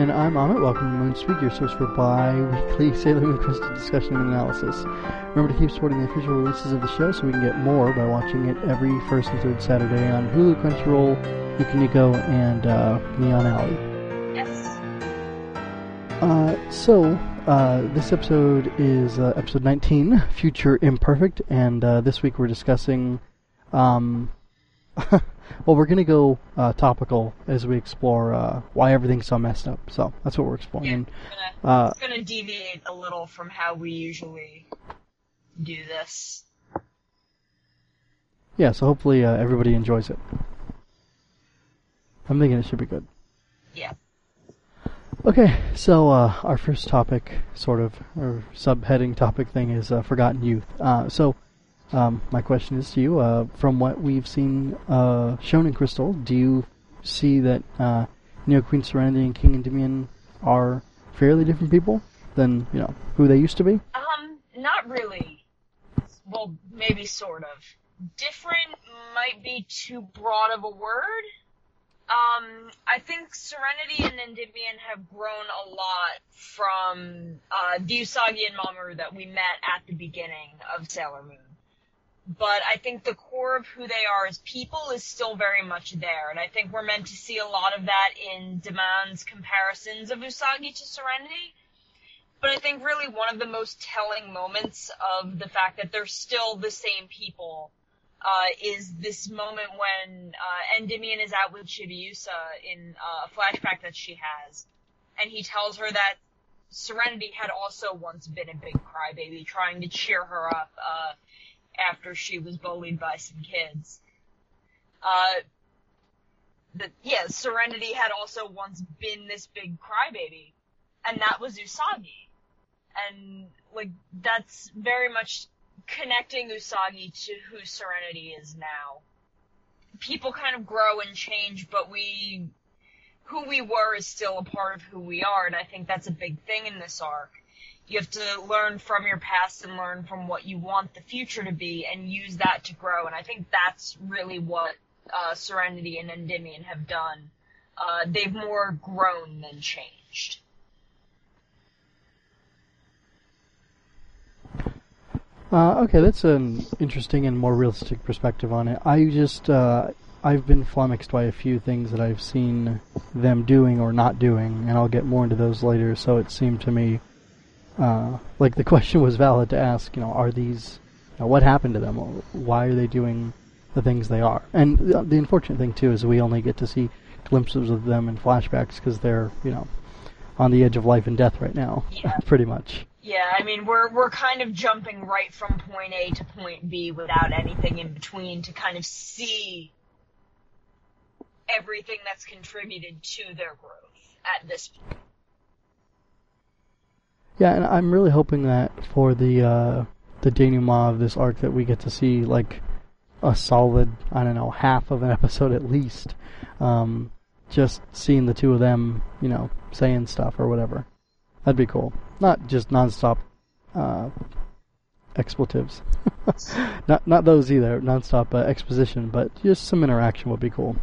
And I'm Amit. Welcome to Moonspeak, your source for bi-weekly Sailor Moon Crystal discussion and analysis. Remember to keep supporting the official releases of the show so we can get more by watching it every first and third Saturday on Hulu, Crunchyroll, Yukiniko, and uh, Neon Alley. Yes. Uh, so, uh, this episode is uh, episode 19, Future Imperfect, and uh, this week we're discussing. Um, well, we're going to go uh, topical as we explore uh, why everything's so messed up. So, that's what we're exploring. Yeah, And, gonna, uh, it's gonna deviate a little from how we usually do this. yeah, so hopefully uh, everybody enjoys it. I'm thinking it should be good. Yeah. Okay, so uh, our first topic, sort of, or subheading topic thing is uh, Forgotten Youth. Uh, so, um, my question is to you, uh, from what we've seen uh, shown in Crystal, do you see that uh, Neo Queen Serenity and King Endymion are fairly different people than, you know, who they used to be? Um, not really. Well, maybe sort of. Different might be too broad of a word. Um, I think Serenity and Endymion have grown a lot from uh, the Usagi and Mamoru that we met at the beginning of Sailor Moon. But I think the core of who they are as people is still very much there, and I think we're meant to see a lot of that in Demand's comparisons of Usagi to Serenity. But I think really one of the most telling moments of the fact that they're still the same people uh, is this moment when uh, Endymion is out with Chibiusa in uh, a flashback that she has, and he tells her that Serenity had also once been a big crybaby, trying to cheer her up uh, after she was bullied by some kids. Uh, that yeah, Serenity had also once been this big crybaby, and that was Usagi, and like that's very much connecting Usagi to who Serenity is now. People kind of grow and change, but we, who we were is still a part of who we are, and I think that's a big thing in this arc. You have to learn from your past and learn from what you want the future to be and use that to grow, and I think that's really what uh, Serenity and Endymion have done. Uh, they've more grown than changed. Uh, okay, that's an interesting and more realistic perspective on it. I just, uh, I've been flummoxed by a few things that I've seen them doing or not doing, and I'll get more into those later. So it seemed to me, uh, like the question was valid to ask. You know, are these, you know, what happened to them? Why are they doing the things they are? And the, the unfortunate thing too is we only get to see glimpses of them in flashbacks because they're, you know, on the edge of life and death right now, Yeah. pretty much. Yeah, I mean, we're we're kind of jumping right from point A to point B without anything in between to kind of see everything that's contributed to their growth at this point. Yeah, and I'm really hoping that for the uh, the denouement of this arc that we get to see like a solid, I don't know, half of an episode at least. Um, just seeing the two of them, you know, saying stuff or whatever. That'd be cool. Not just nonstop uh, expletives. not not those either, nonstop uh, exposition, but just some interaction would be cool.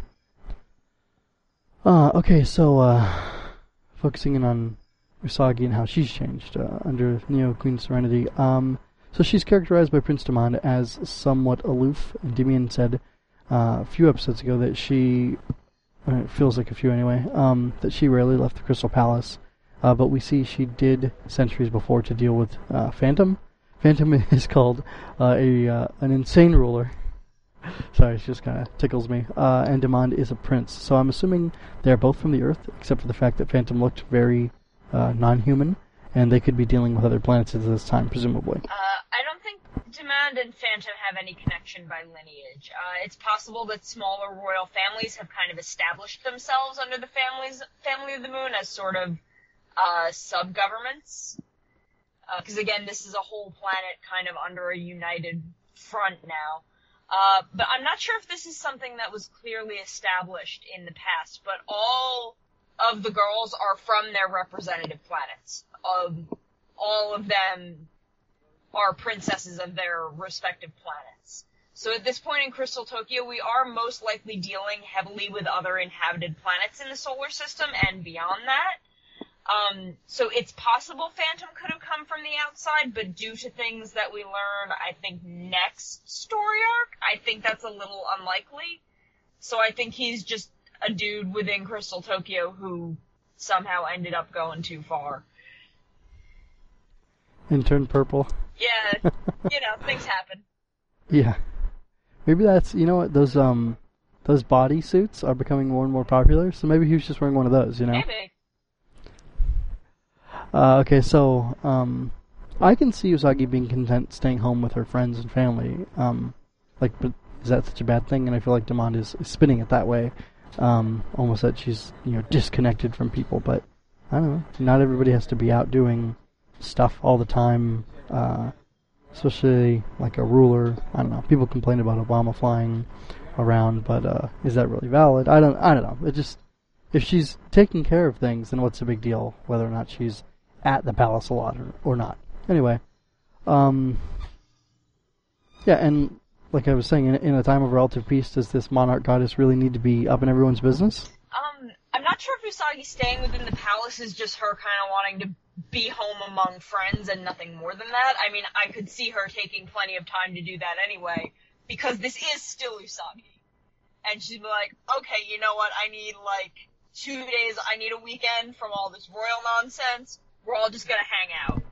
Uh, okay, so uh, focusing in on Usagi and how she's changed uh, under Neo Queen Serenity. Um, so she's characterized by Prince Demand as somewhat aloof. And Demand said uh, a few episodes ago that she, uh, it feels like a few anyway, um, that she rarely left the Crystal Palace. Uh, but we see she did centuries before to deal with uh, Phantom. Phantom is called uh, a uh, an insane ruler. Sorry, it just kind of tickles me. Uh, and Demand is a prince. So I'm assuming they're both from the Earth, except for the fact that Phantom looked very uh, non-human, and they could be dealing with other planets at this time, presumably. Uh, I don't think Demand and Phantom have any connection by lineage. Uh, it's possible that smaller royal families have kind of established themselves under the families family of the moon as sort of uh, sub-governments. Because again, this is a whole planet kind of under a united front now. Uh, but I'm not sure if this is something that was clearly established in the past, but all of the girls are from their representative planets. Um, all of them are princesses of their respective planets. So at this point in Crystal Tokyo, we are most likely dealing heavily with other inhabited planets in the solar system and beyond that. Um, so it's possible Phantom could have come from the outside, but due to things that we learn, I think next story arc, I think that's a little unlikely. So I think he's just a dude within Crystal Tokyo who somehow ended up going too far. And turned purple. Yeah, you know, things happen. Yeah. Maybe that's you know what those um those body suits are becoming more and more popular. So maybe he was just wearing one of those. You know. Maybe. Uh, okay, so um, I can see Usagi being content staying home with her friends and family. Um, like, but is that such a bad thing? And I feel like Demand is, is spinning it that way, um, almost that she's you know disconnected from people. But I don't know. Not everybody has to be out doing stuff all the time. Uh, especially like a ruler. I don't know. People complain about Obama flying around, but uh, is that really valid? I don't. I don't know. It just if she's taking care of things, then what's the big deal? Whether or not she's at the palace a lot or, or not. Anyway, um, yeah, and like I was saying, in, in a time of relative peace, does this monarch goddess really need to be up in everyone's business? Um, I'm not sure if Usagi staying within the palace is just her kind of wanting to be home among friends and nothing more than that. I mean, I could see her taking plenty of time to do that anyway, because this is still Usagi. And she'd be like, okay, you know what, I need like two days, I need a weekend from all this royal nonsense, we're all just gonna hang out.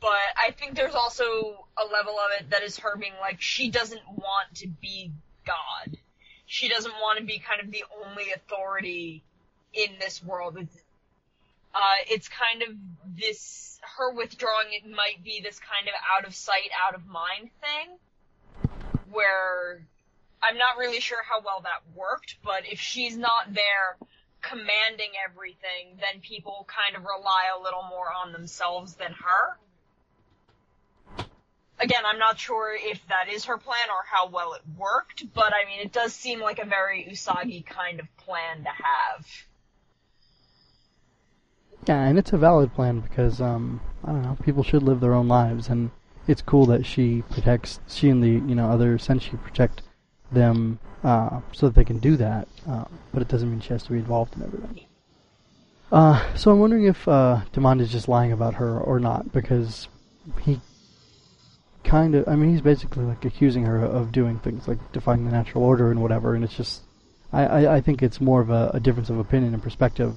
But I think there's also a level of it that is her being like, she doesn't want to be God. She doesn't want to be kind of the only authority in this world. It's, uh, it's kind of this, her withdrawing it might be this kind of out of sight, out of mind thing, where I'm not really sure how well that worked, but if she's not there commanding everything, then people kind of rely a little more on themselves than her. Again, I'm not sure if that is her plan or how well it worked, but I mean, it does seem like a very Usagi kind of plan to have. Yeah, and it's a valid plan because um, I don't know, people should live their own lives, and it's cool that she protects. She and the you know other senshi protect them uh, so that they can do that. Uh, but it doesn't mean she has to be involved in everything. Uh, so I'm wondering if uh, Demand is just lying about her or not because he kind of. I mean, he's basically like accusing her of doing things like defying the natural order and whatever, and it's just. I, I, I think it's more of a, a difference of opinion and perspective.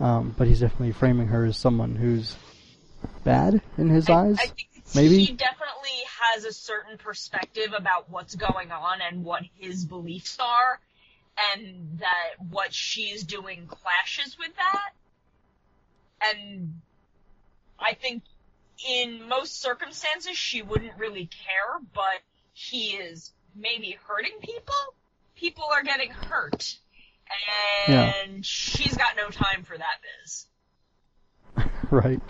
Um, but he's definitely framing her as someone who's bad in his I, eyes. I think maybe? he definitely has a certain perspective about what's going on and what his beliefs are, and that what she's doing clashes with that. And I think in most circumstances she wouldn't really care, but he is maybe hurting people. People are getting hurt. And she's got no time for that biz. right.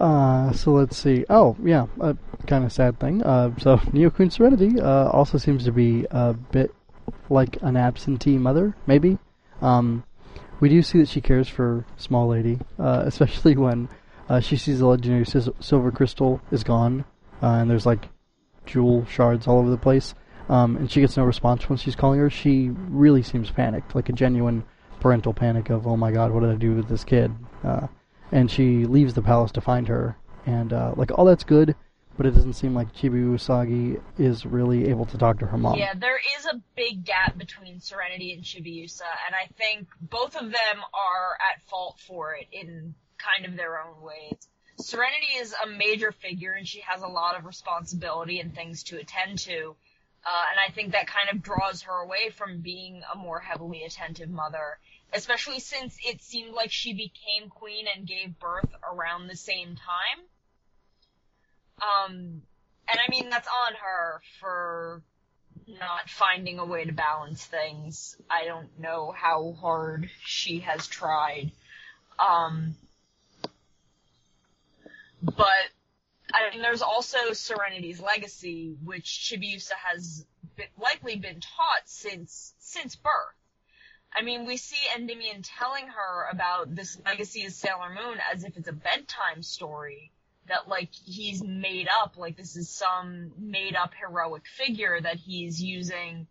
Uh, so let's see. Oh, yeah, a kind of sad thing. Uh, so Neo Queen Serenity uh, also seems to be a bit like an absentee mother, maybe. Um, we do see that she cares for Small Lady, uh, especially when uh, she sees the legendary sis- silver crystal is gone, uh, and there's like jewel shards all over the place. Um, and she gets no response when she's calling her. She really seems panicked, like a genuine parental panic of, "Oh my God, what did I do with this kid?" Uh, and she leaves the palace to find her. And uh, like all that's good, but it doesn't seem like Chibi Usagi is really able to talk to her mom. Yeah, there is a big gap between Serenity and Chibiusa, and I think both of them are at fault for it in kind of their own ways. Serenity is a major figure and she has a lot of responsibility and things to attend to. Uh, and I think that kind of draws her away from being a more heavily attentive mother, especially since it seemed like she became queen and gave birth around the same time. Um, and I mean, that's on her for not finding a way to balance things. I don't know how hard she has tried. Um, but I mean, there's also Serenity's legacy, which Chibiusa has been, likely been taught since since birth. I mean, we see Endymion telling her about this legacy of Sailor Moon as if it's a bedtime story that like he's made up, like this is some made up heroic figure that he's using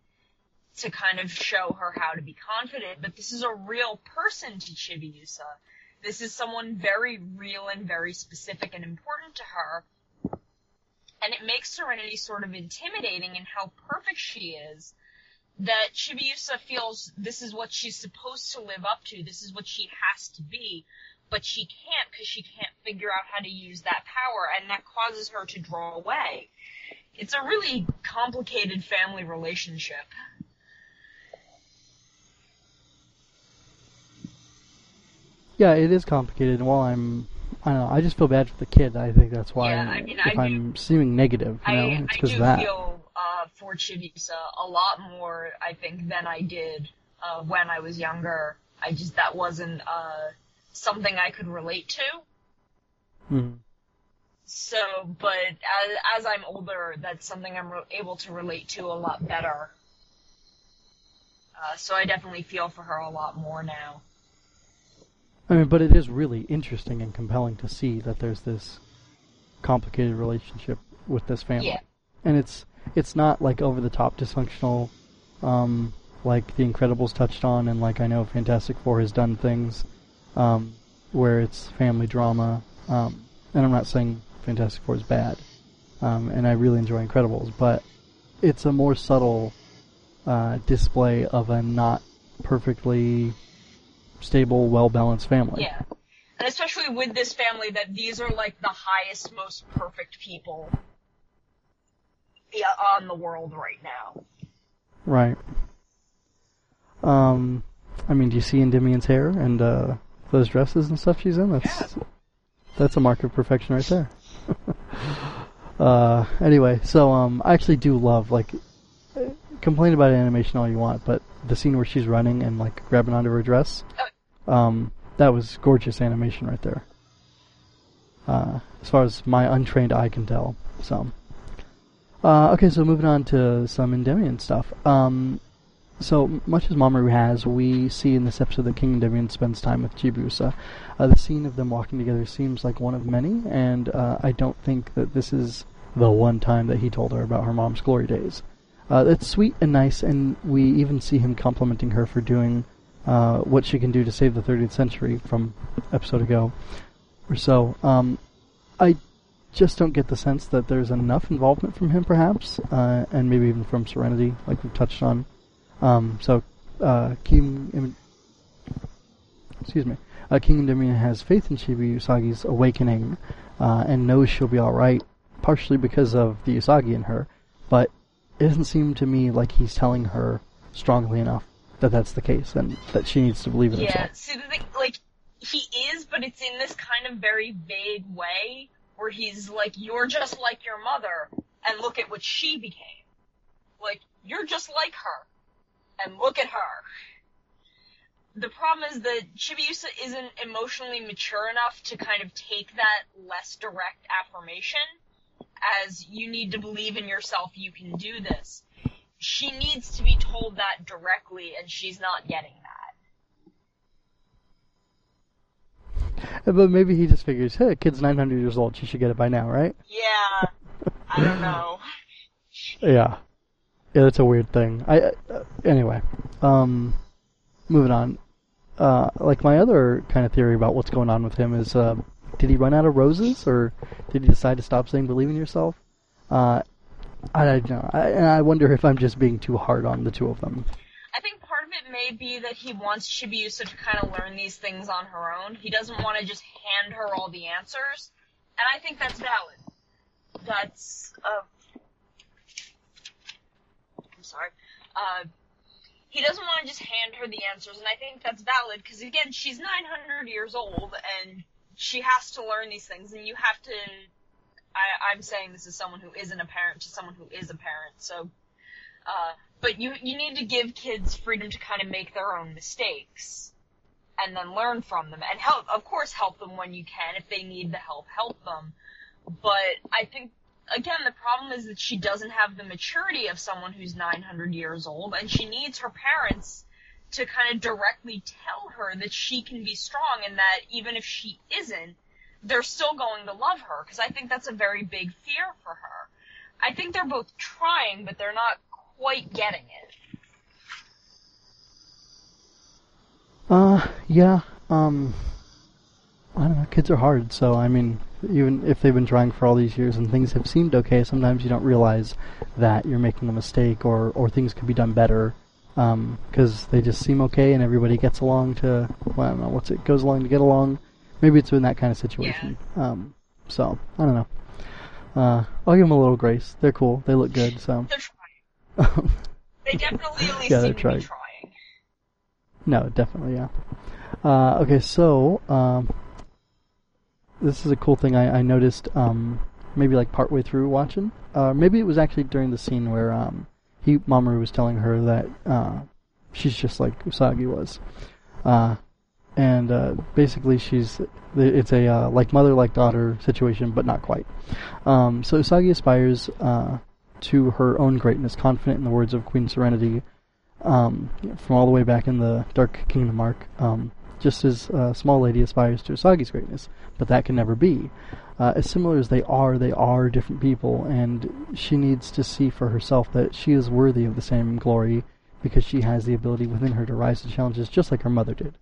to kind of show her how to be confident, but this is a real person to Chibiusa. This is someone very real and very specific and important to her. And it makes Serenity sort of intimidating in how perfect she is that Chibiusa feels this is what she's supposed to live up to, this is what she has to be, but she can't because she can't figure out how to use that power, and that causes her to draw away. It's a really complicated family relationship. Yeah, it is complicated. And while I'm, I don't know, I just feel bad for the kid. I think that's why. Yeah, I mean, if I am seeming negative, you know, I, it's because of that. feel uh, for Chibiusa a lot more, I think, than I did uh, when I was younger. I just that wasn't uh, something I could relate to. Mhm. So, but as, as I'm older, that's something I'm re- able to relate to a lot better. Uh, so I definitely feel for her a lot more now. I mean, but it is really interesting and compelling to see that there's this complicated relationship with this family. Yeah. And it's it's not like over the top dysfunctional, um, like The Incredibles touched on, and like I know Fantastic Four has done things, um, where it's family drama. Um, and I'm not saying Fantastic Four is bad, um, and I really enjoy Incredibles, but it's a more subtle uh, display of a not perfectly stable, well balanced family. Yeah. And especially with this family that these are like the highest, most perfect people on the world right now. Right. Um, I mean, do you see Endymion's hair and uh, those dresses and stuff she's in? That's that's a mark of perfection right there. uh, anyway, so um, I actually do love like complain about animation all you want, but the scene where she's running and like grabbing onto her dress, um, that was gorgeous animation right there. Uh, as far as my untrained eye can tell. So, uh, okay, so moving on to some Endymion stuff. Um, so much as Mamoru has, we see in this episode that King Endymion spends time with Chibiusa. Uh, the scene of them walking together seems like one of many, and uh, I don't think that this is the one time that he told her about her mom's glory days. Uh, it's sweet and nice, and we even see him complimenting her for doing uh, what she can do to save the 30th century from episode ago or so. Um, I just don't get the sense that there's enough involvement from him, perhaps, uh, and maybe even from Serenity, like we've touched on. Um, so, uh, King, excuse me, uh, King Endymion has faith in Chibi Usagi's awakening, uh, and knows she'll be alright, partially because of the Usagi in her, but it doesn't seem to me like he's telling her strongly enough that that's the case, and that she needs to believe in herself. Yeah, herself. see the thing, like, he is, but it's in this kind of very vague way, where he's like, you're just like your mother, and look at what she became. Like, you're just like her, and look at her. The problem is that Chibiusa isn't emotionally mature enough to kind of take that less direct affirmation as you need to believe in yourself, you can do this. She needs to be told that directly, and she's not getting that. But maybe he just figures, hey, kid's 900 years old, she should get it by now, right? Yeah, I don't know. Yeah. Yeah, that's a weird thing. I, uh, anyway, um, moving on. Uh, like my other kind of theory about what's going on with him is, uh, did he run out of roses, or did he decide to stop saying believe in yourself? Uh, I don't know. I, and I wonder if I'm just being too hard on the two of them. I think part of it may be that he wants Chibiusa to kind of learn these things on her own. He doesn't want to just hand her all the answers, and I think that's valid. That's uh, I'm sorry. Uh, he doesn't want to just hand her the answers, and I think that's valid because again, she's 900 years old and she has to learn these things, and you have to. I, I'm saying this as someone who isn't a parent to someone who is a parent, so. Uh, but you you need to give kids freedom to kind of make their own mistakes, and then learn from them, and help. Of course, help them when you can. If they need the help, help them. But I think again, the problem is that she doesn't have the maturity of someone who's 900 years old, and she needs her parents to kind of directly tell her that she can be strong and that even if she isn't, they're still going to love her, because I think that's a very big fear for her. I think they're both trying, but they're not quite getting it. Uh, yeah. Um, I don't know. Kids are hard, so I mean, even if they've been trying for all these years and things have seemed okay, sometimes you don't realize that you're making a mistake or or things could be done better because um, they just seem okay and everybody gets along to well, I don't know what's it goes along to get along. Maybe it's in that kind of situation. Yeah. Um, so I don't know. Uh, I'll give them a little grace. They're cool. They look good. So they're trying. they definitely at least yeah, seem trying. to be trying. No, definitely, yeah. Uh, okay, so um, this is a cool thing I, I noticed. Um, maybe like partway through watching. Uh, maybe it was actually during the scene where um, he Mamoru was telling her that uh, she's just like Usagi was, uh, and uh, basically she's it's a uh, like mother like daughter situation, but not quite. Um, so Usagi aspires uh, to her own greatness, confident in the words of Queen Serenity, um, from all the way back in the Dark Kingdom arc. Um, just as a small lady aspires to Usagi's greatness, but that can never be. Uh, as similar as they are, they are different people, and she needs to see for herself that she is worthy of the same glory because she has the ability within her to rise to challenges just like her mother did.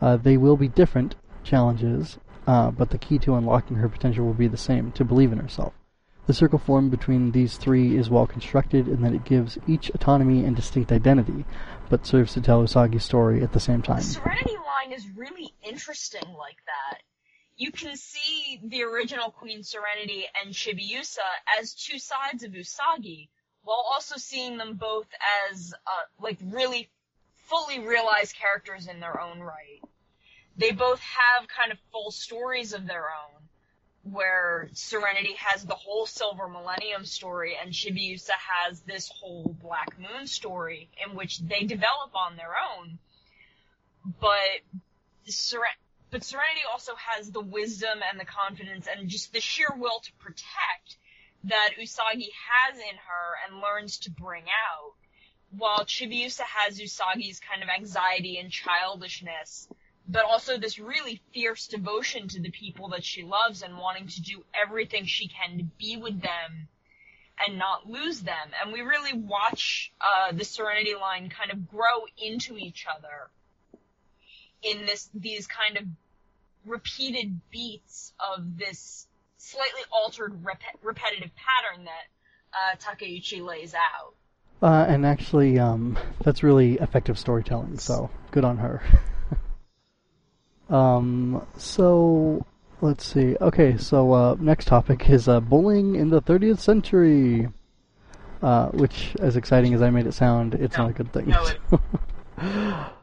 Uh, they will be different challenges, uh, but the key to unlocking her potential will be the same to believe in herself. The circle formed between these three is well constructed in that it gives each autonomy and distinct identity, but serves to tell Usagi's story at the same time. The Serenity line is really interesting like that you can see the original Queen Serenity and Chibiusa as two sides of Usagi, while also seeing them both as, uh, like really fully realized characters in their own right. They both have kind of full stories of their own, where Serenity has the whole Silver Millennium story and Chibiusa has this whole Black Moon story in which they develop on their own. But Serenity but Serenity also has the wisdom and the confidence and just the sheer will to protect that Usagi has in her and learns to bring out. While Chibiusa has Usagi's kind of anxiety and childishness, but also this really fierce devotion to the people that she loves and wanting to do everything she can to be with them and not lose them. And we really watch uh, the Serenity line kind of grow into each other in this these kind of repeated beats of this slightly altered rep- repetitive pattern that uh, Takeuchi lays out. Uh, and actually, um, that's really effective storytelling. So good on her. um, so let's see. Okay, so uh, next topic is uh, bullying in the 30th century. Uh, which, as exciting as I made it sound, it's no, not a good thing. No, it...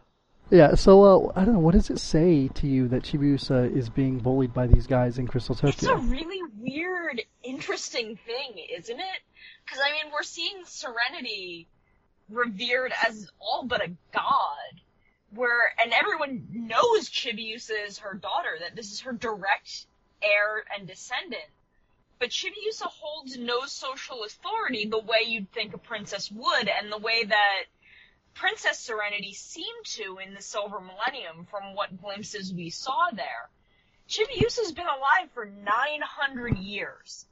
Yeah, so uh, I don't know. What does it say to you that Chibiusa is being bullied by these guys in Crystal Tokyo? It's a really weird, interesting thing, isn't it? Because I mean, we're seeing Serenity revered as all but a god, where and everyone knows Chibiusa is her daughter, that this is her direct heir and descendant. But Chibiusa holds no social authority the way you'd think a princess would, and the way that Princess Serenity seemed to in the Silver Millennium from what glimpses we saw there. Chibiusa's been alive for 900 years.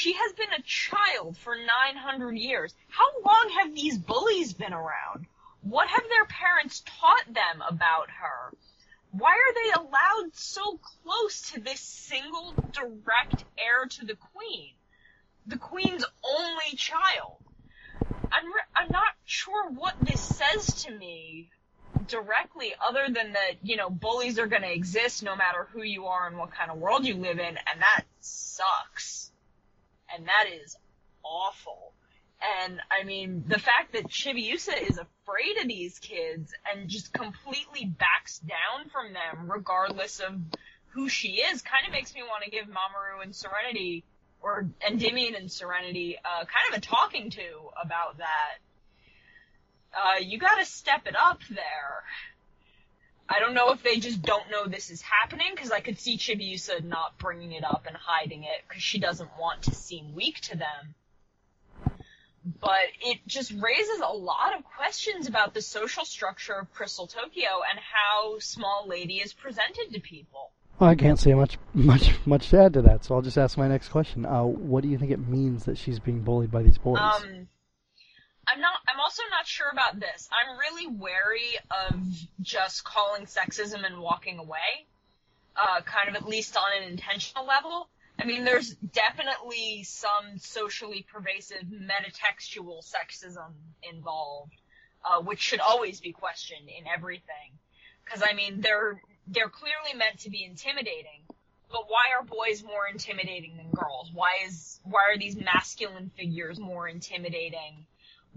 She has been a child for 900 years. How long have these bullies been around? What have their parents taught them about her? Why are they allowed so close to this single direct heir to the queen? The queen's only child. I'm re- I'm not sure what this says to me directly, other than that you know bullies are going to exist no matter who you are and what kind of world you live in, and that sucks, and that is awful. And I mean, the fact that Chibiusa is afraid of these kids and just completely backs down from them, regardless of who she is, kind of makes me want to give Mamoru and Serenity or Endymion and Serenity uh, kind of a talking to about that. Uh, you gotta step it up there. I don't know if they just don't know this is happening, because I could see Chibiusa not bringing it up and hiding it, because she doesn't want to seem weak to them. But it just raises a lot of questions about the social structure of Crystal Tokyo and how Small Lady is presented to people. Well, I can't say much, much, much to add to that. So I'll just ask my next question. Uh, what do you think it means that she's being bullied by these boys? Um, I'm not. I'm also not sure about this. I'm really wary of just calling sexism and walking away. Uh, kind of at least on an intentional level. I mean, there's definitely some socially pervasive metatextual sexism involved, uh, which should always be questioned in everything. Because I mean, they're they're clearly meant to be intimidating, but why are boys more intimidating than girls? Why is why are these masculine figures more intimidating?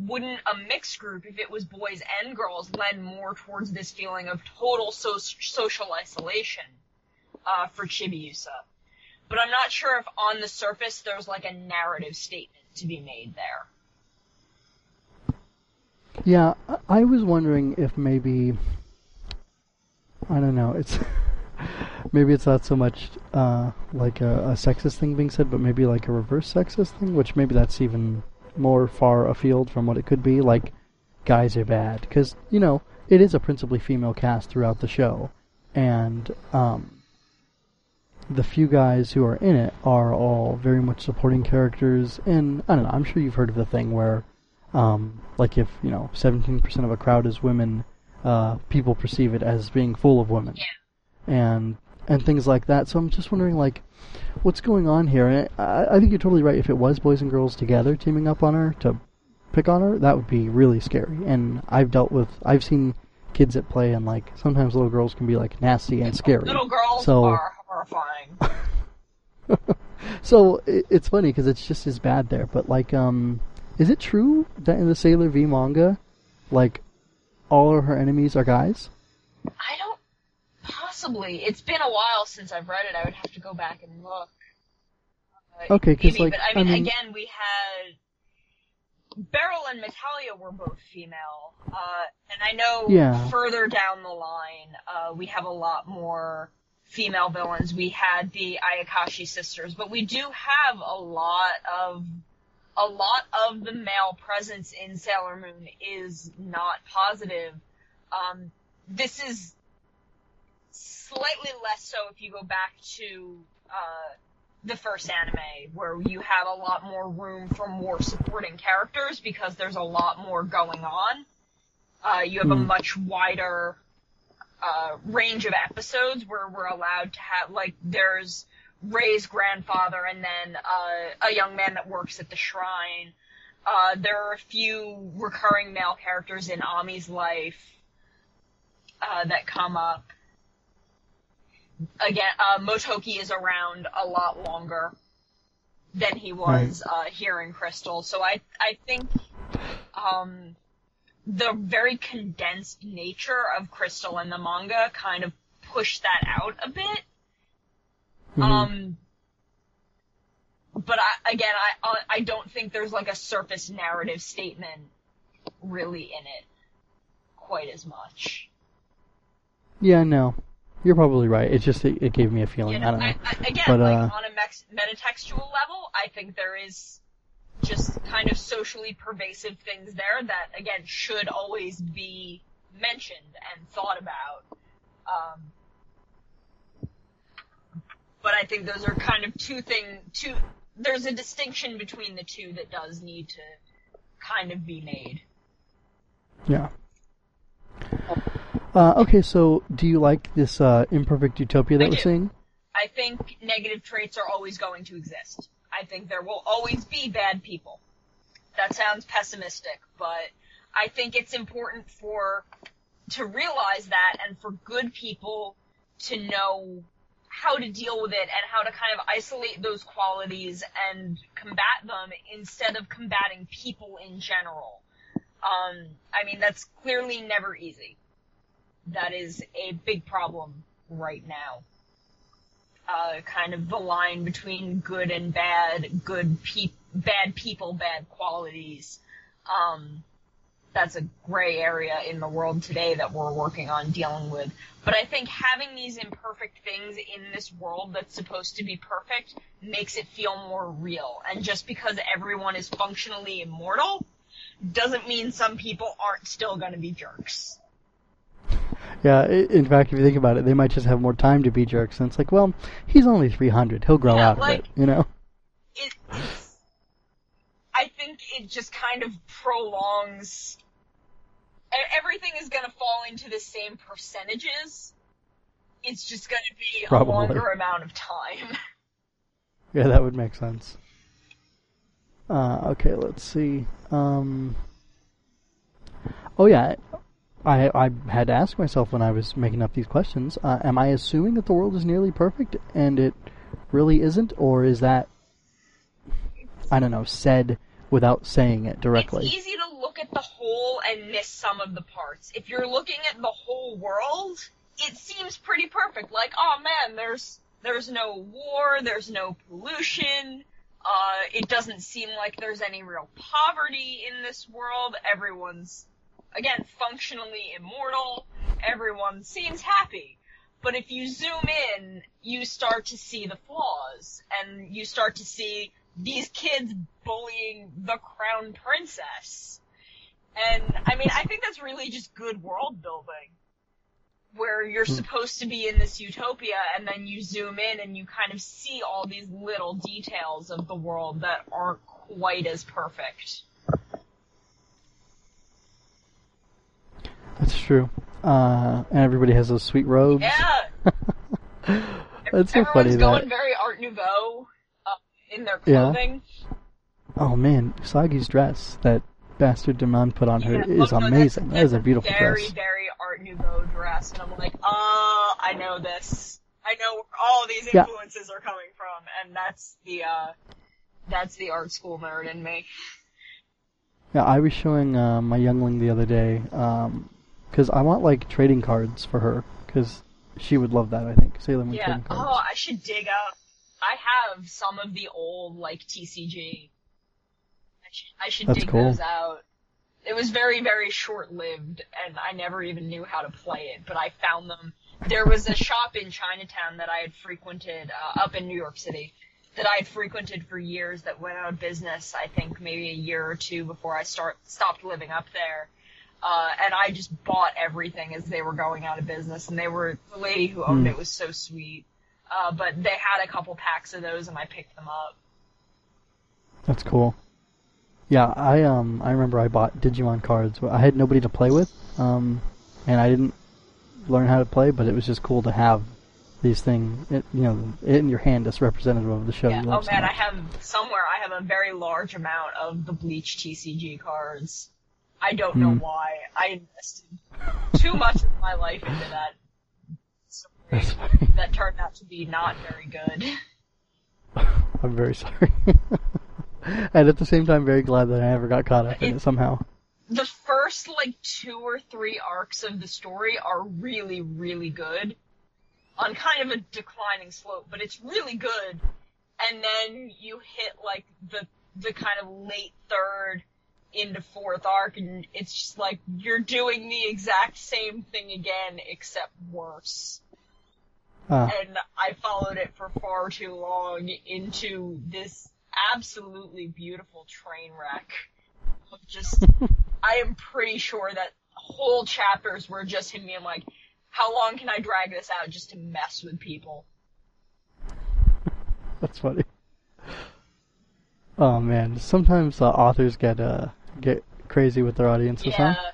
Wouldn't a mixed group, if it was boys and girls, lend more towards this feeling of total so- social isolation uh, for Chibiusa? But I'm not sure if on the surface there's like a narrative statement to be made there. Yeah, I was wondering if maybe I don't know. It's maybe it's not so much uh, like a, a, sexist thing being said, but maybe like a reverse sexist thing, which maybe that's even more far afield from what it could be. Like guys are bad because you know it is a principally female cast throughout the show, and um, the few guys who are in it are all very much supporting characters. And I don't know. I'm sure you've heard of the thing where, um, like if you know 17% of a crowd is women uh, people perceive it as being full of women, yeah. and and things like that. So I'm just wondering, like, what's going on here? And I, I think you're totally right. If it was boys and girls together teaming up on her to pick on her, that would be really scary. And I've dealt with, I've seen kids at play, and like sometimes little girls can be like nasty and scary. Little girls so, are horrifying. so it, it's funny because it's just as bad there. But like, um, is it true that in the Sailor V manga, like all of her enemies are guys? I don't. Possibly. It's been a while since I've read it. I would have to go back and look. Uh, okay, because like, but I mean, I mean, again, we had Beryl and Metallia were both female, uh, and I know yeah. further down the line, uh, we have a lot more female villains. We had the Ayakashi sisters, but we do have a lot of a lot of the male presence in Sailor Moon is not positive. Um, this is slightly less so if you go back to uh, the first anime, where you have a lot more room for more supporting characters because there's a lot more going on. Uh, you have a hmm. much wider uh, range of episodes where we're allowed to have like there's Ray's grandfather and then uh, a young man that works at the shrine. Uh, there are a few recurring male characters in Ami's life uh, that come up. Again, uh, Motoki is around a lot longer than he was right. Uh, here in Crystal, so I I think um, the very condensed nature of Crystal in the manga kind of pushed that out a bit Mm-hmm. Um, but I, again, I I don't think there's like a surface narrative statement really in it quite as much. Yeah, no, you're probably right. It just it, it gave me a feeling. You know, I don't know. I, I, again, but, like uh, on a mex- metatextual level, I think there is just kind of socially pervasive things there that again should always be mentioned and thought about. Um, but I think those are kind of two thing two there's a distinction between the two that does need to kind of be made. Yeah. Uh, okay, so do you like this uh, imperfect utopia that I we're do. seeing? I think negative traits are always going to exist. I think there will always be bad people. That sounds pessimistic, but I think it's important for to realize that and for good people to know how to deal with it and how to kind of isolate those qualities and combat them instead of combating people in general. Um, I mean, that's clearly never easy. That is a big problem right now. Uh, kind of the line between good and bad, good pe- bad people, bad qualities. Um, that's a gray area in the world today that we're working on dealing with. But I think having these imperfect things in this world that's supposed to be perfect makes it feel more real. And just because everyone is functionally immortal doesn't mean some people aren't still going to be jerks. Yeah, in fact, if you think about it, they might just have more time to be jerks. And it's like, well, he's only 300. He'll grow yeah, out like, of it, you know? It, I think it just kind of prolongs. Everything is gonna fall into the same percentages. It's just gonna be Probably. a longer amount of time. Yeah, that would make sense. Uh, okay, let's see. Um, oh yeah, I I had to ask myself when I was making up these questions: uh, Am I assuming that the world is nearly perfect and it really isn't, or is that I don't know said without saying it directly? It's easy to look at the whole and miss some of the parts. If you're looking at the whole world, it seems pretty perfect. Like, oh man, there's there's no war, there's no pollution. Uh, it doesn't seem like there's any real poverty in this world. Everyone's again functionally immortal. Everyone seems happy. But if you zoom in, you start to see the flaws, and you start to see these kids bullying the crown princess. And I mean, I think that's really just good world building. Where you're hmm. supposed to be in this utopia and then you zoom in and you kind of see all these little details of the world that aren't quite as perfect. That's true. Uh, and everybody has those sweet robes. Yeah! That's so Everyone's funny going that. very Art Nouveau uh, in their clothing. Yeah. Oh man, Usagi's dress that bastard Demon put on her Yeah, is oh, no, amazing. That's, that is a beautiful very, dress. very very Art Nouveau dress, and I'm like, oh, I know this. I know where all these Yeah. influences are coming from, and that's the uh, that's the art school nerd in me. Yeah, I was showing uh, my youngling the other day because I want like trading cards for her because she would love that. I think Sailor Moon Yeah. trading cards. Oh, I should dig up. I have some of the old like TCG. I should, I should That's dig cool. those out. It was very, very short-lived, and I never even knew how to play it. But I found them. There was a shop in Chinatown that I had frequented uh, up in New York City that I had frequented for years that went out of business. I think maybe a year or two before I start stopped living up there. Uh, and I just bought everything as they were going out of business, and they were the lady who owned Hmm. it was so sweet. Uh, but they had a couple packs of those, and I picked them up. That's cool. Yeah, I um I remember I bought Digimon cards. I had nobody to play with, um, and I didn't learn how to play, but it was just cool to have these things, it, you know, in your hand as representative of the show. Yeah. Oh love so man, I have somewhere I have a very large amount of the Bleach TCG cards. I don't know Hmm. why. I invested too much of my life into that. story That's that turned out to be not very good. I'm very sorry. and at the same time, very glad that I never got caught up in it somehow. the first like two or three arcs of the story are really, really good. On kind of a declining slope, but it's really good. And then you hit like the the kind of late third into fourth arc and it's just like you're doing the exact same thing again except worse. Uh, And I followed it for far too long into this absolutely beautiful train wreck. Of just I am pretty sure that whole chapters were just him being like, how long can I drag this out just to mess with people? that's funny. Oh man, sometimes uh, authors get uh get crazy with their audiences, Yeah. huh?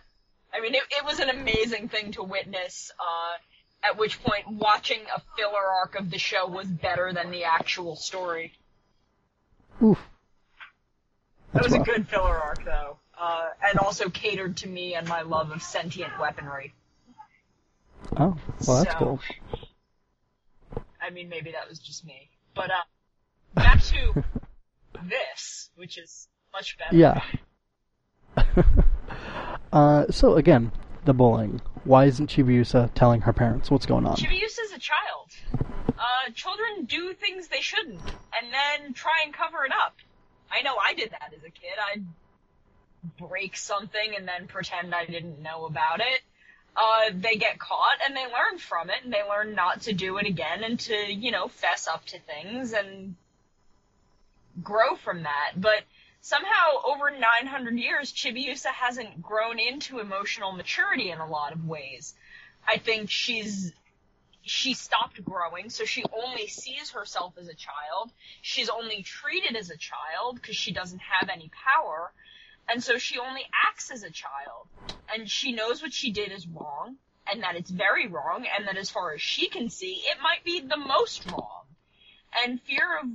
I mean, it, it was an amazing thing to witness, uh, at which point watching a filler arc of the show was better than the actual story. Oof. It That's was a good filler arc though, uh, and also catered to me and my love of sentient weaponry. Oh, well, that's So- cool. I mean, maybe that was just me. But, uh, back to this, which is much better. Yeah. uh, so again, the bullying. Why isn't Chibiusa telling her parents what's going on? Chibiusa's a child. Uh, children do things they shouldn't, and then try and cover it up. I know I did that as a kid. I'd break something and then pretend I didn't know about it. Uh, they get caught and they learn from it and they learn not to do it again and to, you know, fess up to things and grow from that. But somehow over 900 years, Chibiusa hasn't grown into emotional maturity in a lot of ways. I think she's she stopped growing, so she only sees herself as a child. She's only treated as a child because she doesn't have any power. And so she only acts as a child. And she knows what she did is wrong, and that it's very wrong, and that as far as she can see, it might be the most wrong. And fear of,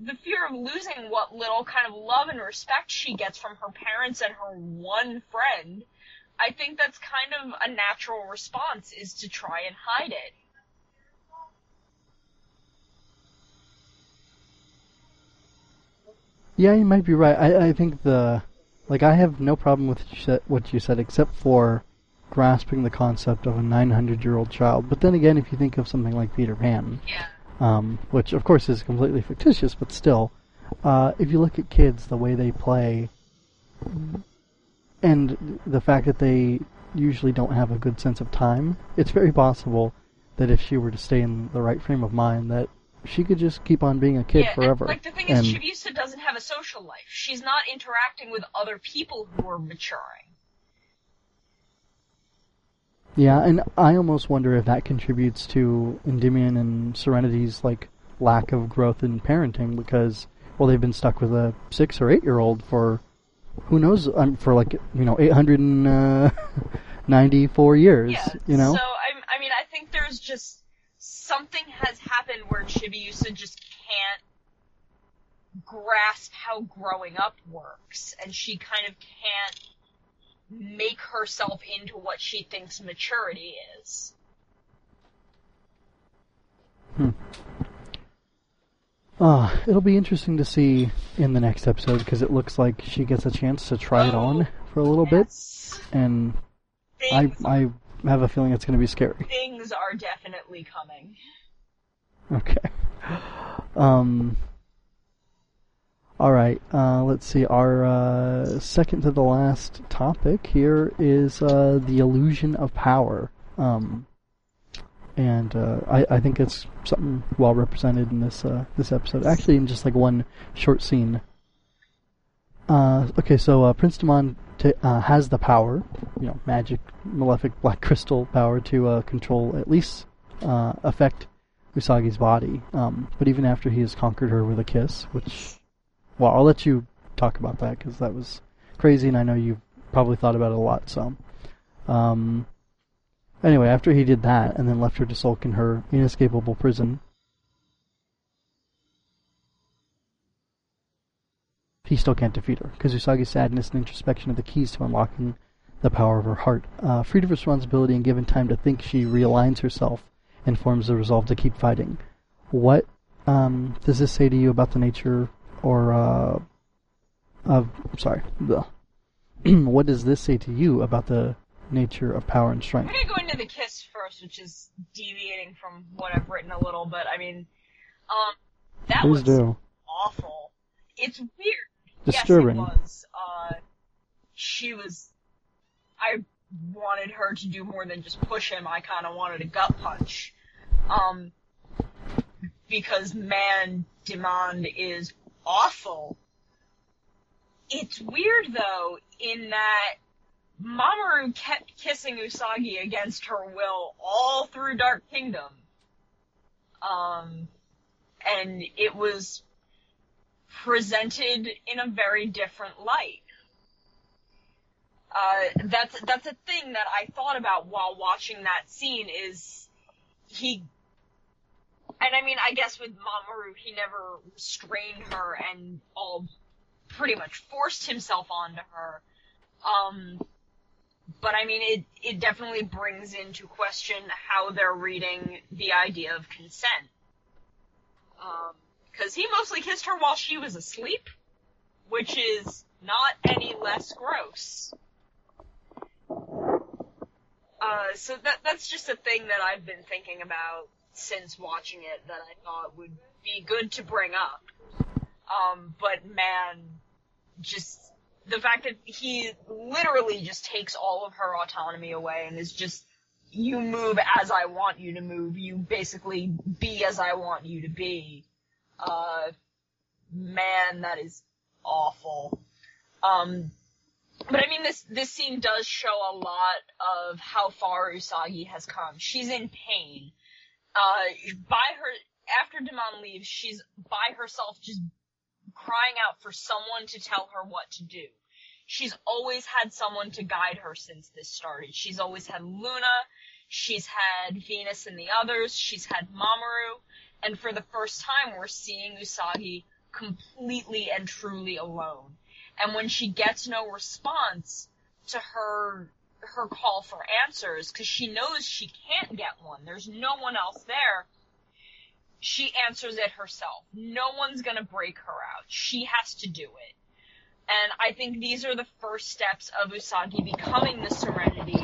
the fear of losing what little kind of love and respect she gets from her parents and her one friend, I think that's kind of a natural response is to try and hide it. Yeah, you might be right. I, I think the like I have no problem with what you said, except for grasping the concept of a 900 year old child. But then again, if you think of something like Peter Pan, Yeah. Um, which of course is completely fictitious, but still, uh, if you look at kids, the way they play, and the fact that they usually don't have a good sense of time, it's very possible that if she were to stay in the right frame of mind, that she could just keep on being a kid yeah, forever. And, like the thing and, is, Chibiusa doesn't have a social life. She's not interacting with other people who are maturing. Yeah, and I almost wonder if that contributes to Endymion and Serenity's like lack of growth in parenting because well they've been stuck with a six or eight year old for who knows um, for like you know eight hundred and uh, ninety four years. Yeah. You know. So I, I mean, I think there's just something has happened where Chibiusa just can't grasp how growing up works, and she kind of can't make herself into what she thinks maturity is. Uh, it'll be interesting to see in the next episode because it looks like she gets a chance to try it on for a little bit, Yes. and I I have a feeling it's going to be scary. things are definitely coming. Okay. Um. All right. Uh, let's see. Our uh, second to the last topic here is uh, the illusion of power. Um, and uh, I, I think it's something well represented in this uh, this episode. Actually, in just like one short scene. Uh, okay, so Prince Demand t- has the power, you know, magic, malefic, black crystal power to control at least affect Usagi's body. Um, but even after he has conquered her with a kiss, which, well, I'll let you talk about that because that was crazy, and I know you've probably thought about it a lot. So, um, anyway, after he did that and then left her to sulk in her inescapable prison, he still can't defeat her because Usagi's sadness and introspection are the keys to unlocking the power of her heart. Uh, freed of responsibility and given time to think, she realigns herself and forms the resolve to keep fighting. What um, does this say to you about the nature or uh, of sorry, the what does this say to you about the nature of power and strength? I'm gonna go into the kiss first, which is deviating from what I've written a little, but I mean, um, that Please was do. awful. It's weird. Disturbing. Yes, it was. Uh, she was. I wanted her to do more than just push him. I kind of wanted a gut punch. Um, because man, Demand is awful. It's weird though, in that Mamoru kept kissing Usagi against her will all through Dark Kingdom. Um, and it was presented in a very different light. Uh, that's, that's a thing that I thought about while watching that scene is he, and I mean, I guess with Mamoru, he never restrained her and all pretty much forced himself onto her. Um, but I mean, it, it definitely brings into question how they're reading the idea of consent. Um, cause he mostly kissed her while she was asleep, which is not any less gross. Uh, so that, that's just a thing that I've been thinking about since watching it that I thought would be good to bring up. Um, but man, just the fact that he literally just takes all of her autonomy away and is just, you move as I want you to move, you basically be as I want you to be. Uh, man, that is awful. Um, but I mean, this, this scene does show a lot of how far Usagi has come. She's in pain. Uh, by her, after Demand leaves, she's by herself just crying out for someone to tell her what to do. She's always had someone to guide her since this started. She's always had Luna, she's had Venus and the others, she's had Mamoru, and for the first time we're seeing Usagi completely and truly alone. And when she gets no response to her her call for answers because she knows she can't get one. There's no one else there. She answers it herself. No one's gonna break her out. She has to do it. And I think these are the first steps of Usagi becoming the serenity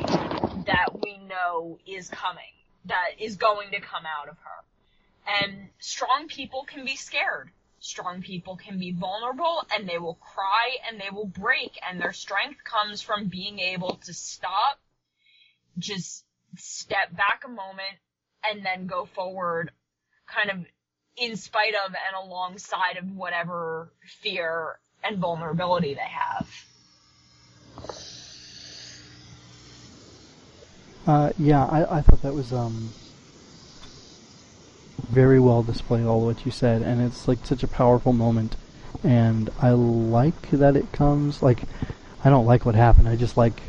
that we know is coming, that is going to come out of her. And strong people can be scared. Strong people can be vulnerable and they will cry and they will break and their strength comes from being able to stop, just step back a moment and then go forward kind of in spite of and alongside of whatever fear and vulnerability they have. Uh, yeah, I, I thought that was um, very well displayed, all what you said, and it's like such a powerful moment. And I like that it comes like I don't like what happened. I just like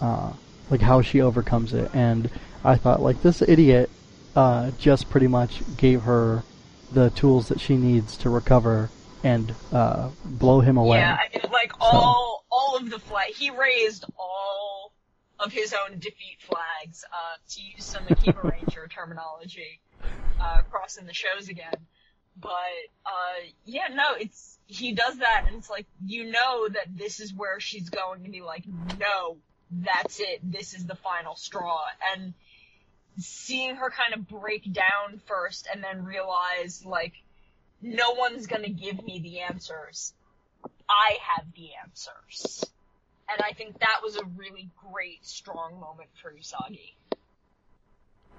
uh, like how she overcomes it. And I thought like this idiot uh, just pretty much gave her the tools that she needs to recover and uh, blow him away. Yeah, I mean, like all all of the flag. He raised all of his own defeat flags. Uh, to use some Akiba Ranger terminology, uh, crossing the shows again. But uh, yeah, no, it's he does that, and it's like you know that this is where she's going to be like, no, that's it. This is the final straw, and seeing her kind of break down first, and then realize like no one's gonna give me the answers. I have the answers. And I think that was a really great, strong moment for Usagi.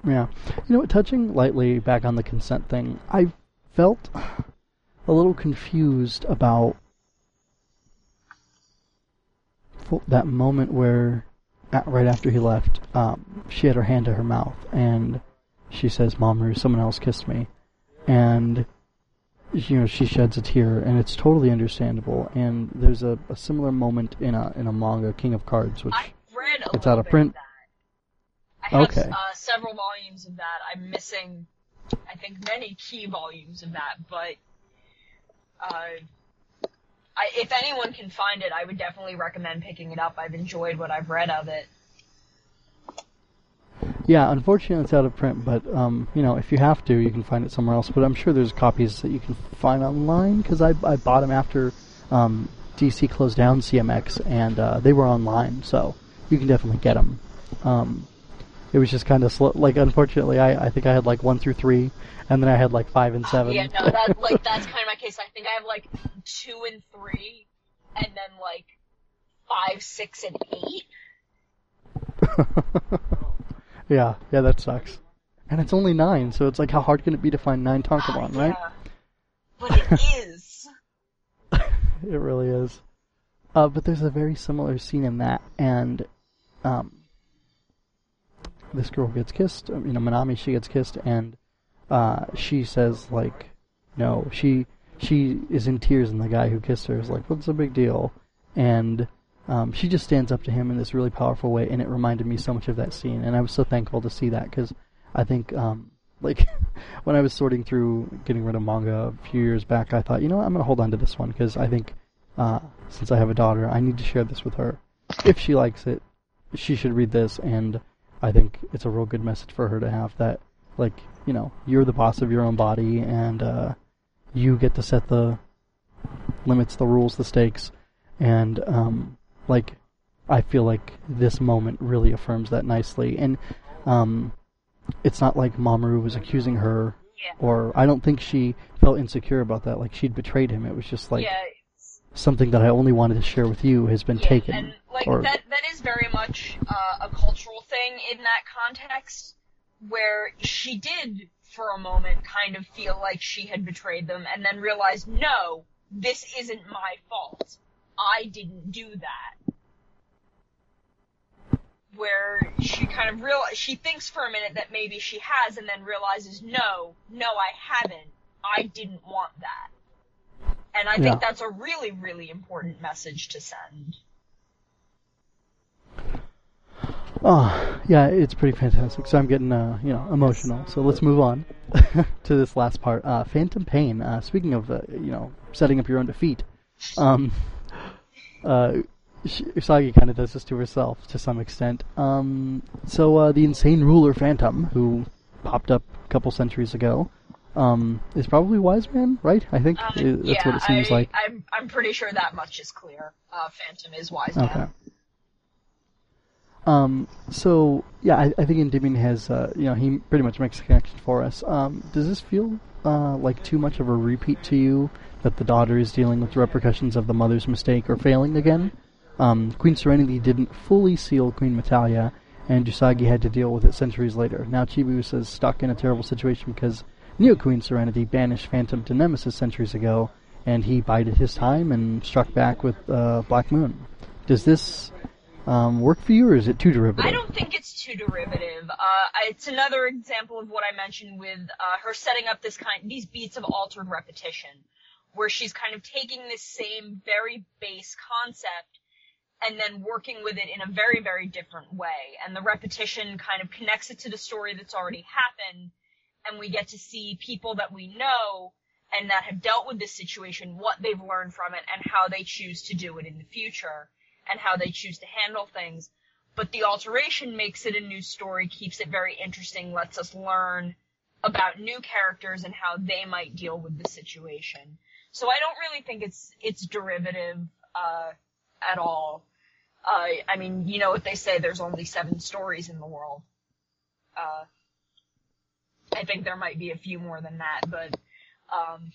Yeah. You know what, touching lightly back on the consent thing, I felt a little confused about that moment where, right after he left, um, she had her hand to her mouth and she says, Mamoru, someone else kissed me. And you know she sheds a tear and it's totally understandable and there's a, a similar moment in a in a manga king of cards which I read a it's out of print Of I have Okay. uh, several volumes of that. I'm missing, I think, many key volumes of that, but uh, I, if anyone can find it, I would definitely recommend picking it up. I've enjoyed what I've read of it. yeah unfortunately it's out of print but um you know if you have to you can find it somewhere else but i'm sure there's copies that you can find online because I, I bought them after um dc closed down cmx and uh, they were online so you can definitely get them um it was just kind of slow like unfortunately I, I think i had like one through three and then i had like five and seven Yeah, no, that like that's kind of my case. I think I have like two and three, and then like five, six, and eight. yeah, yeah, that sucks. And it's only nine, so it's like, how hard can it be to find nine tankobon, right? Yeah. But it is. It really is. Uh, but there's a very similar scene in that, and um, this girl gets kissed. um, You know, Manami, she gets kissed, and uh, she says like, no, she she is in tears, and the guy who kissed her is like, what's the big deal? And um, she just stands up to him in this really powerful way, and it reminded me so much of that scene, and I was so thankful to see that because I think um, like when I was sorting through getting rid of manga a few years back, I thought, you know what, I'm gonna hold on to this one because I think uh, since I have a daughter, I need to share this with her. If she likes it, she should read this, and I think it's a real good message for her to have that, like, you know, you're the boss of your own body, and uh, you get to set the limits, the rules, the stakes, and um, like, I feel like this moment really affirms that nicely, and um, it's not like Mamoru was accusing her, Yeah. or I don't think she felt insecure about that, like she'd betrayed him. It was just like yeah. Something that I only wanted to share with you has been Yeah, taken. and like or, that that is very much uh, a cultural thing in that context where she did for a moment kind of feel like she had betrayed them and then realized no this isn't my fault i didn't do that where she kind of real she thinks for a minute that maybe she has, and then realizes, no, no, I haven't. I didn't want that. And I Yeah. think that's a really, really important message to send. Oh, yeah, it's pretty fantastic. So I'm getting, uh, you know, emotional. So let's move on to this last part. Uh, Phantom Pain. Uh, speaking of, uh, you know, setting up your own defeat, um, uh, Usagi kind of does this to herself to some extent. Um, so uh, the insane ruler Phantom, who popped up a couple centuries ago, um, is probably Wise Man, right? I think Uh, that's yeah, what it seems I, like. I'm, I'm pretty sure that much is clear. Uh, Phantom is Wise Man. Okay. Um, so yeah, I, I think Endymion has, uh, you know, he pretty much makes a connection for us. Um, does this feel uh, like too much of a repeat to you that the daughter is dealing with the repercussions of the mother's mistake or failing again? Um, Queen Serenity didn't fully seal Queen Metalia, and Usagi had to deal with it centuries later. Now Chibiusa is stuck in a terrible situation because Neo Queen Serenity banished Phantom to Nemesis centuries ago, and he bided his time and struck back with uh, Black Moon. Does this um, work for you, or is it too derivative? I don't think it's too derivative. Uh, it's another example of what I mentioned with uh, her setting up this kind, these beats of altered repetition, where she's kind of taking this same very base concept and then working with it in a very, very different way. And the repetition kind of connects it to the story that's already happened, and we get to see people that we know and that have dealt with this situation, what they've learned from it, and how they choose to do it in the future, and how they choose to handle things. But the alteration makes it a new story, keeps it very interesting, lets us learn about new characters and how they might deal with the situation. So I don't really think it's it's derivative uh, at all. Uh, I mean, you know what they say, there's only seven stories in the world. Uh, I think there might be a few more than that, but um,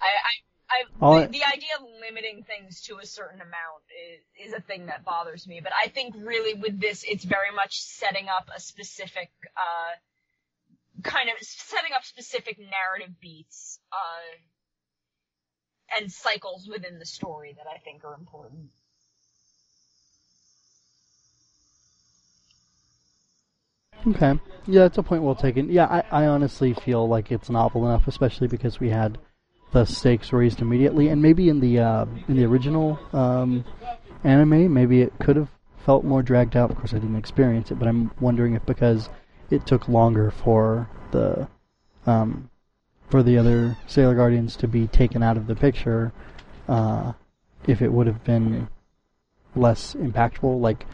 I, I, I the, the idea of limiting things to a certain amount is, is a thing that bothers me. But I think really with this, it's very much setting up a specific, uh, kind of setting up specific narrative beats, uh, and cycles within the story that I think are important. Okay. Yeah, that's a point well taken. Yeah, I, I honestly feel like it's novel enough, especially because we had the stakes raised immediately, and maybe in the uh, in the original um, anime, maybe it could have felt more dragged out. Of course, I didn't experience it, but I'm wondering if because it took longer for the um, for the other Sailor Guardians to be taken out of the picture, uh, if it would have been less impactful. Like,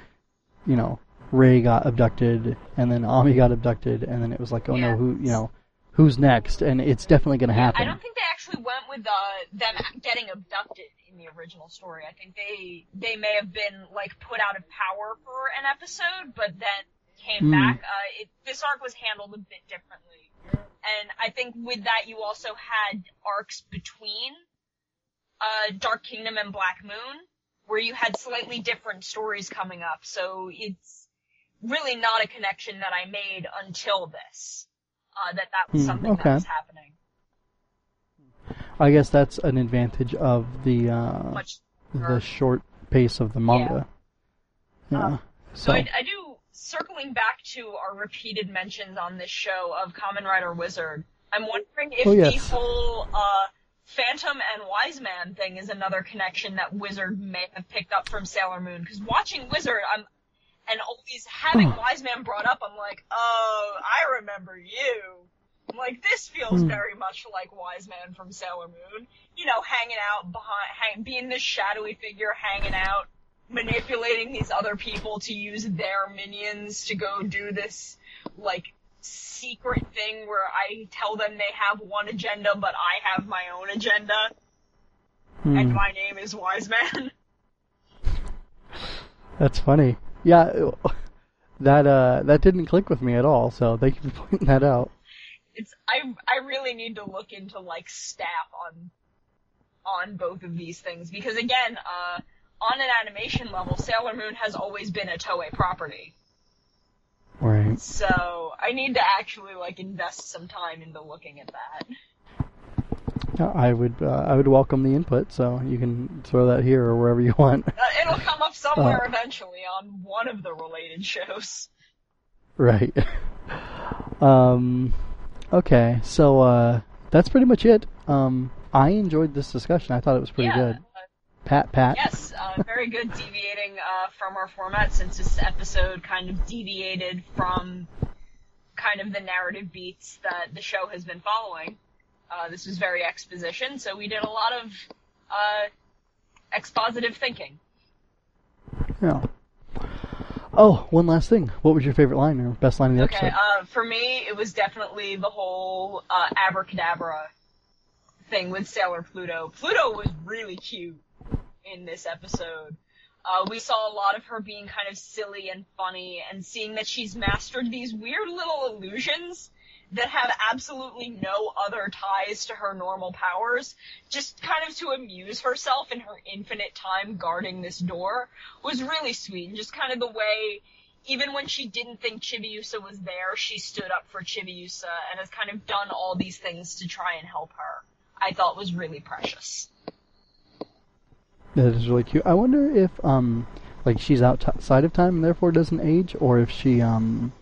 you know, Ray got abducted, and then Ami got abducted, and then it was like, oh Yeah. no, who you know, who's next? And it's definitely going to happen. I don't think they actually went with uh, them getting abducted in the original story. I think they they may have been like put out of power for an episode, but then came Hmm. back. Uh, it, this arc was handled a bit differently, and I think with that you also had arcs between uh, Dark Kingdom and Black Moon, where you had slightly different stories coming up. So it's really not a connection that I made until this. Uh, that that was Hmm, something okay. that was happening. I guess that's an advantage of the uh, Much the short pace of the manga. Yeah. Um, so So I, I do, circling back to our repeated mentions on this show of Kamen Rider Wizard, I'm wondering if Oh, the whole uh, Phantom and Wise Man thing is another connection that Wizard may have picked up from Sailor Moon. Because watching Wizard, I'm and always having Hmm. Wise Man brought up, I'm like, oh, I remember you. I'm like, this feels Hmm. very much like Wise Man from Sailor Moon. You know, hanging out behind, hang, being this shadowy figure, hanging out, manipulating these other people to use their minions to go do this, like, secret thing where I tell them they have one agenda, but I have my own agenda, hmm, and my name is Wise Man. that's funny. Yeah, that uh, that didn't click with me at all. So thank you for pointing that out. it's I I really need to look into like staff on on both of these things because again, uh, on an animation level, Sailor Moon has always been a Toei property. Right. So I need to actually like invest some time into looking at that. I would uh, I would welcome the input, so you can throw that here or wherever you want. Uh, it'll come up somewhere Uh. eventually on one of the related shows. right. um. Okay, so uh, that's pretty much it. Um, I enjoyed this discussion. I thought it was pretty yeah. good. uh, Pat, Pat. Yes, uh, very good deviating uh, from our format since this episode kind of deviated from kind of the narrative beats that the show has been following. Uh, this was very exposition, so we did a lot of uh, expositive thinking. Yeah. Oh, one last thing. What was your favorite line or best line in the Okay, episode? uh, for me, it was definitely the whole uh, abracadabra thing with Sailor Pluto. Pluto was really cute in this episode. Uh, we saw a lot of her being kind of silly and funny, and seeing that she's mastered these weird little illusions that have absolutely no other ties to her normal powers, just kind of to amuse herself in her infinite time guarding this door, was really sweet. And just kind of the way, even when she didn't think Chibiusa was there, she stood up for Chibiusa and has kind of done all these things to try and help her. I thought was really precious. That is really cute. I wonder if um like she's outside of time and therefore doesn't age, or if she um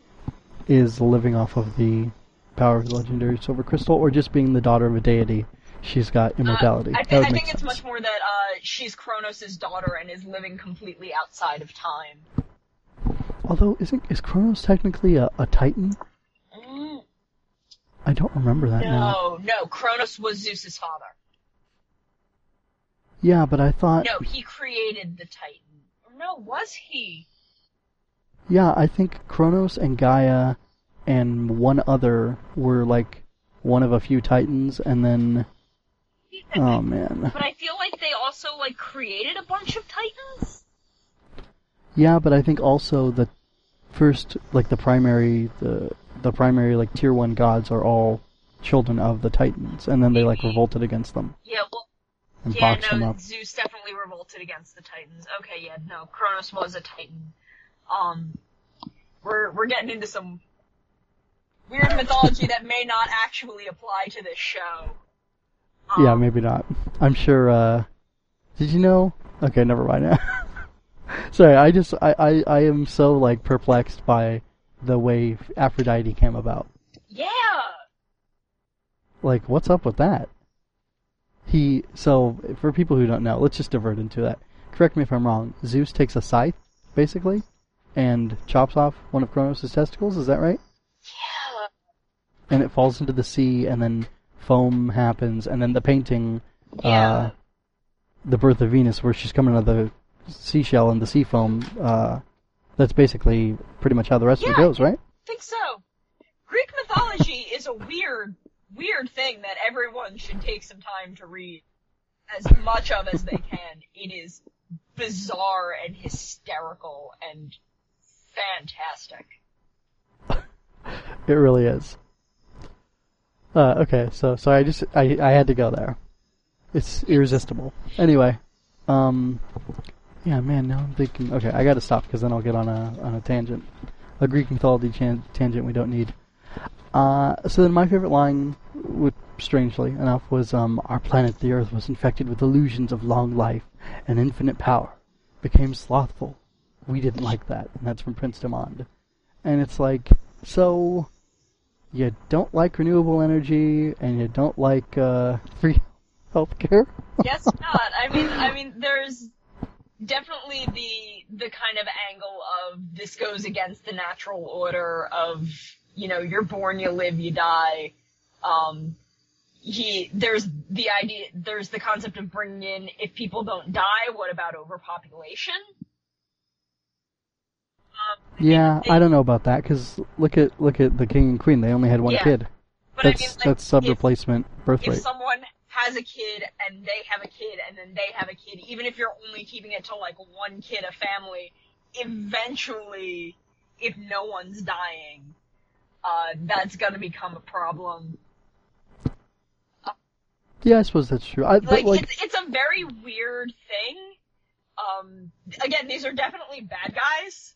is living off of the power of the legendary silver crystal, or just being the daughter of a deity. She's got immortality. Uh, I, would I think it's much more that uh, she's Kronos' daughter and is living completely outside of time. Although isn't is Kronos technically a, a titan? Mm, I don't remember that now. no, no, Kronos was Zeus's father. Yeah, but I thought No, he created the Titan. Or No, was he? yeah, I think Kronos and Gaia and one other were like one of a few titans, and then oh man, But I feel like they also like created a bunch of Titans. Yeah, but I think also the first, like the primary, the the primary like tier one gods are all children of the Titans, and then they like revolted against them Yeah, well, and yeah, no. Zeus definitely revolted against the Titans. Okay, yeah, no, Kronos was a Titan. Um, we're we're getting into some weird mythology that may not actually apply to this show. Um, Yeah, maybe not. I'm sure. uh Did you know? Okay, never mind. Sorry, I just I, I I am so like perplexed by the way Aphrodite came about. Yeah. Like, what's up with that? He so for people who don't know, let's just divert into that. Correct me if I'm wrong. Zeus takes a scythe, basically, and chops off one of Kronos' testicles. Is that right? Yeah. And it falls into the sea, and then foam happens, and then the painting, Yeah. uh, the birth of Venus, where she's coming out of the seashell and the sea foam. Uh, that's basically pretty much how the rest of it goes, right? I think so. Greek mythology is a weird, weird thing that everyone should take some time to read as much of as they can. It is bizarre and hysterical and fantastic. It really is. Uh, okay, so so I just I I had to go there. It's irresistible. Anyway, um, yeah, man. Now I'm thinking. Okay, I got to stop because then I'll get on a on a tangent, a Greek mythology chan- tangent we don't need. Uh, so then my favorite line, would, strangely enough, was um, our planet, the Earth, was infected with illusions of long life and infinite power, became slothful. We didn't like that, and that's from Prince Demand. And it's like, so you don't like renewable energy and you don't like uh, free healthcare. Guess not. I mean, I mean, there's definitely the the kind of angle of this goes against the natural order of you know you're born, you live, you die. Um, he there's the idea there's the concept of bringing in if people don't die, what about overpopulation? Um, yeah, they- I don't know about that because look at look at the king and queen. They only had one Yeah, kid. But I That's mean, like, that's sub if- replacement birth if rate. someone has a kid and they have a kid and then they have a kid, even if you're only keeping it to like one kid a family, eventually, if no one's dying, uh, that's gonna become a problem. Yeah, I suppose that's true. I, but Like, like, it's, it's a very weird thing. Um, again, these are definitely bad guys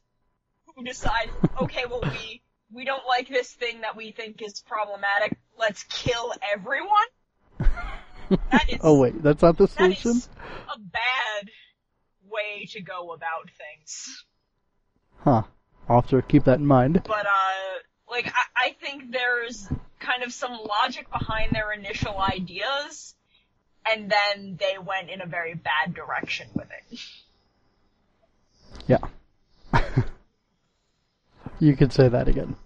who decide, okay, well we, we don't like this thing that we think is problematic, let's kill everyone. That is, oh wait, that's not the solution. a bad way to go about things. Huh. I'll have to keep that in mind. But uh, like I, I think there's kind of some logic behind their initial ideas, and then they went in a very bad direction with it. Yeah. you could say that again.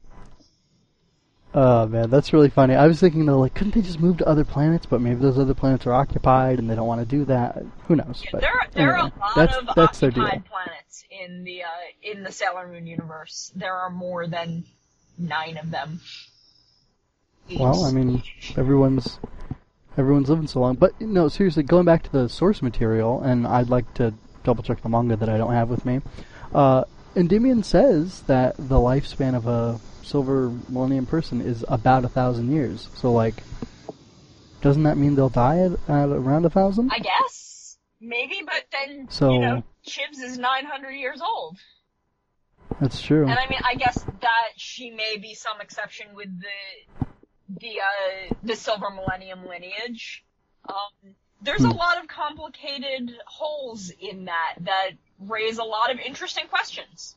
Oh man, that's really funny. I was thinking though, like, couldn't they just move to other planets? But maybe those other planets are occupied and they don't want to do that. Who knows? Yeah, but there, are- there anyway, are a lot that's of that's their occupied deal. planets in the uh, in the Sailor Moon universe. There are more than nine of them. Well, I mean, everyone's everyone's living so long. But no, seriously, going back to the source material, and I'd like to double check the manga that I don't have with me. Uh, Endymion says that the lifespan of a Silver Millennium person is about a thousand years. So, like, doesn't that mean they'll die at, at around a thousand? I guess maybe, but then So- you know, Chibs is 900 years old, That's true. and I mean, I guess that she may be some exception with the the uh, the Silver Millennium lineage. Um, there's a Hmm. lot of complicated holes in that that raise a lot of interesting questions.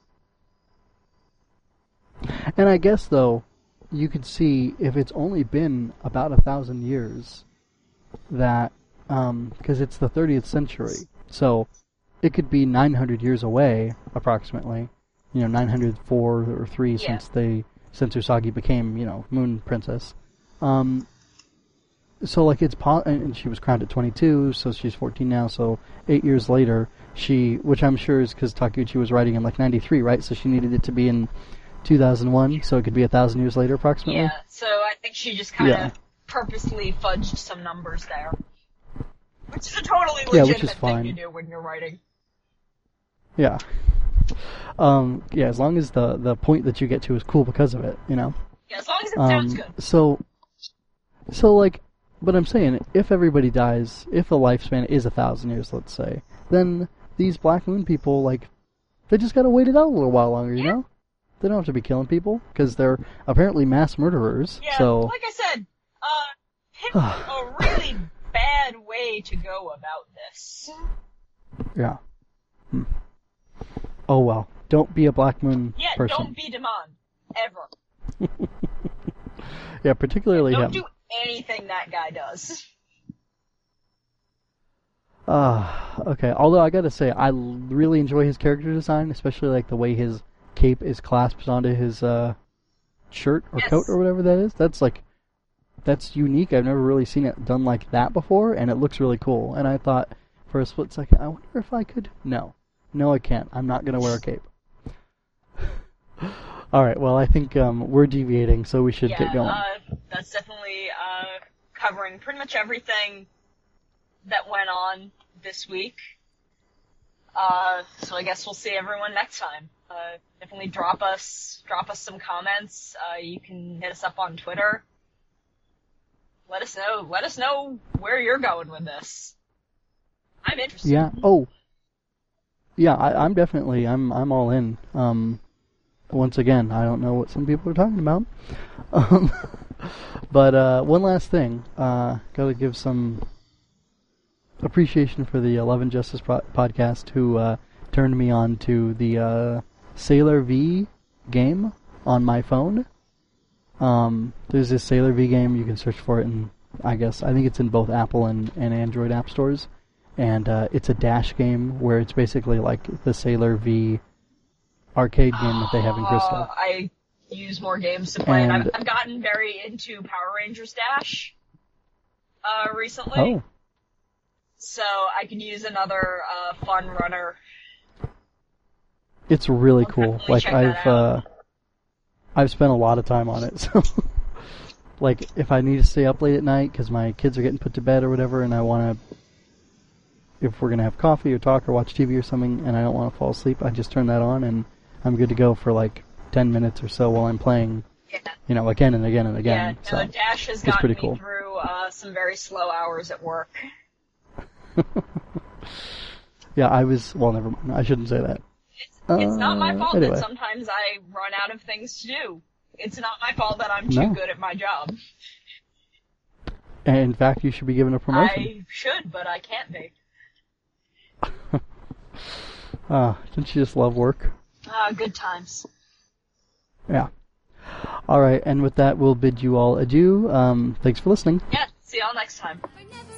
And I guess though, you could see if it's only been about a thousand years, that because it's the 30th century, so it could be 900 years away, approximately. You know, 904 or three Yeah. since they since Usagi became you know Moon Princess. Um, so like it's po- and she was crowned at 22, so she's 14 now. So eight years later, she, which I'm sure is because Takeuchi was writing in like 93, right? So she needed it to be in 2001, so it could be a thousand years later, approximately. Yeah, so I think she just kind of Yeah. purposely fudged some numbers there. Which is a totally Yeah, legitimate which is thing fine. to do when you're writing. Yeah. Um, yeah, as long as the the point that you get to is cool because of it, you know. Yeah, as long as it sounds Um, good. so, so like, but I'm saying, if everybody dies, if the lifespan is a thousand years, let's say, then these Black Moon people, like, they just gotta wait it out a little while longer, you Yeah. know? They don't have to be killing people because they're apparently mass murderers. Yeah, so, like I said, uh, a really bad way to go about this. yeah. Hmm. Oh well, don't be a Black Moon Yeah, person. don't be Demon. Ever. Yeah, particularly Don't him. do anything that guy does. Ah, okay. Although I gotta say, I really enjoy his character design, especially like the way his cape is clasped onto his uh, shirt or Yes. coat or whatever that is. That's like, that's unique. I've never really seen it done like that before, and it looks really cool. And I thought for a split second, I wonder if I could. No, no, I can't. I'm not gonna wear a cape. All right. Well, I think um, we're deviating, so we should yeah, get going. uh, that's definitely, uh, covering pretty much everything that went on this week. Uh, so I guess we'll see everyone next time. Uh, definitely drop us, drop us some comments. Uh, you can hit us up on Twitter. Let us know, let us know where you're going with this. I'm interested. Yeah. Oh. Yeah, I, I'm definitely I'm I'm all in. Um, once again, I don't know what some people are talking about. Um, but uh, one last thing, uh, got to give some appreciation for the Eleven Justice pro- podcast who uh, turned me on to the uh, Sailor V game on my phone. Um, there's this Sailor V game. You can search for it, and I guess I think it's in both Apple and, and Android app stores. And uh, it's a dash game where it's basically like the Sailor V arcade game that they have in Crystal. Uh, I use more games to play, and, And- I've, I've gotten very into Power Rangers Dash uh, recently. Oh, So I could use another uh, fun runner. it's really I'll cool. Like I've uh, I've spent a lot of time on it. So, like if I need to stay up late at night because my kids are getting put to bed or whatever, and I want to, if we're gonna have coffee or talk or watch TV or something, and I don't want to fall asleep, I just turn that on and I'm good to go for like ten minutes or so while I'm playing. Yeah, You know, again and again and yeah. again. No, so Dash has gotten pretty me cool. through uh, some very slow hours at work. yeah, I was. Well, never mind. I shouldn't say that. It's, it's not my Uh, fault anyway. that sometimes I run out of things to do. It's not my fault that I'm too No. good at my job. And in fact, you should be given a promotion. I should, but I can't be. Ah, don't you just love work? Ah, good times. Yeah. All right, and with that, we'll bid you all adieu. Um, thanks for listening. Yeah, see y'all next time. We're never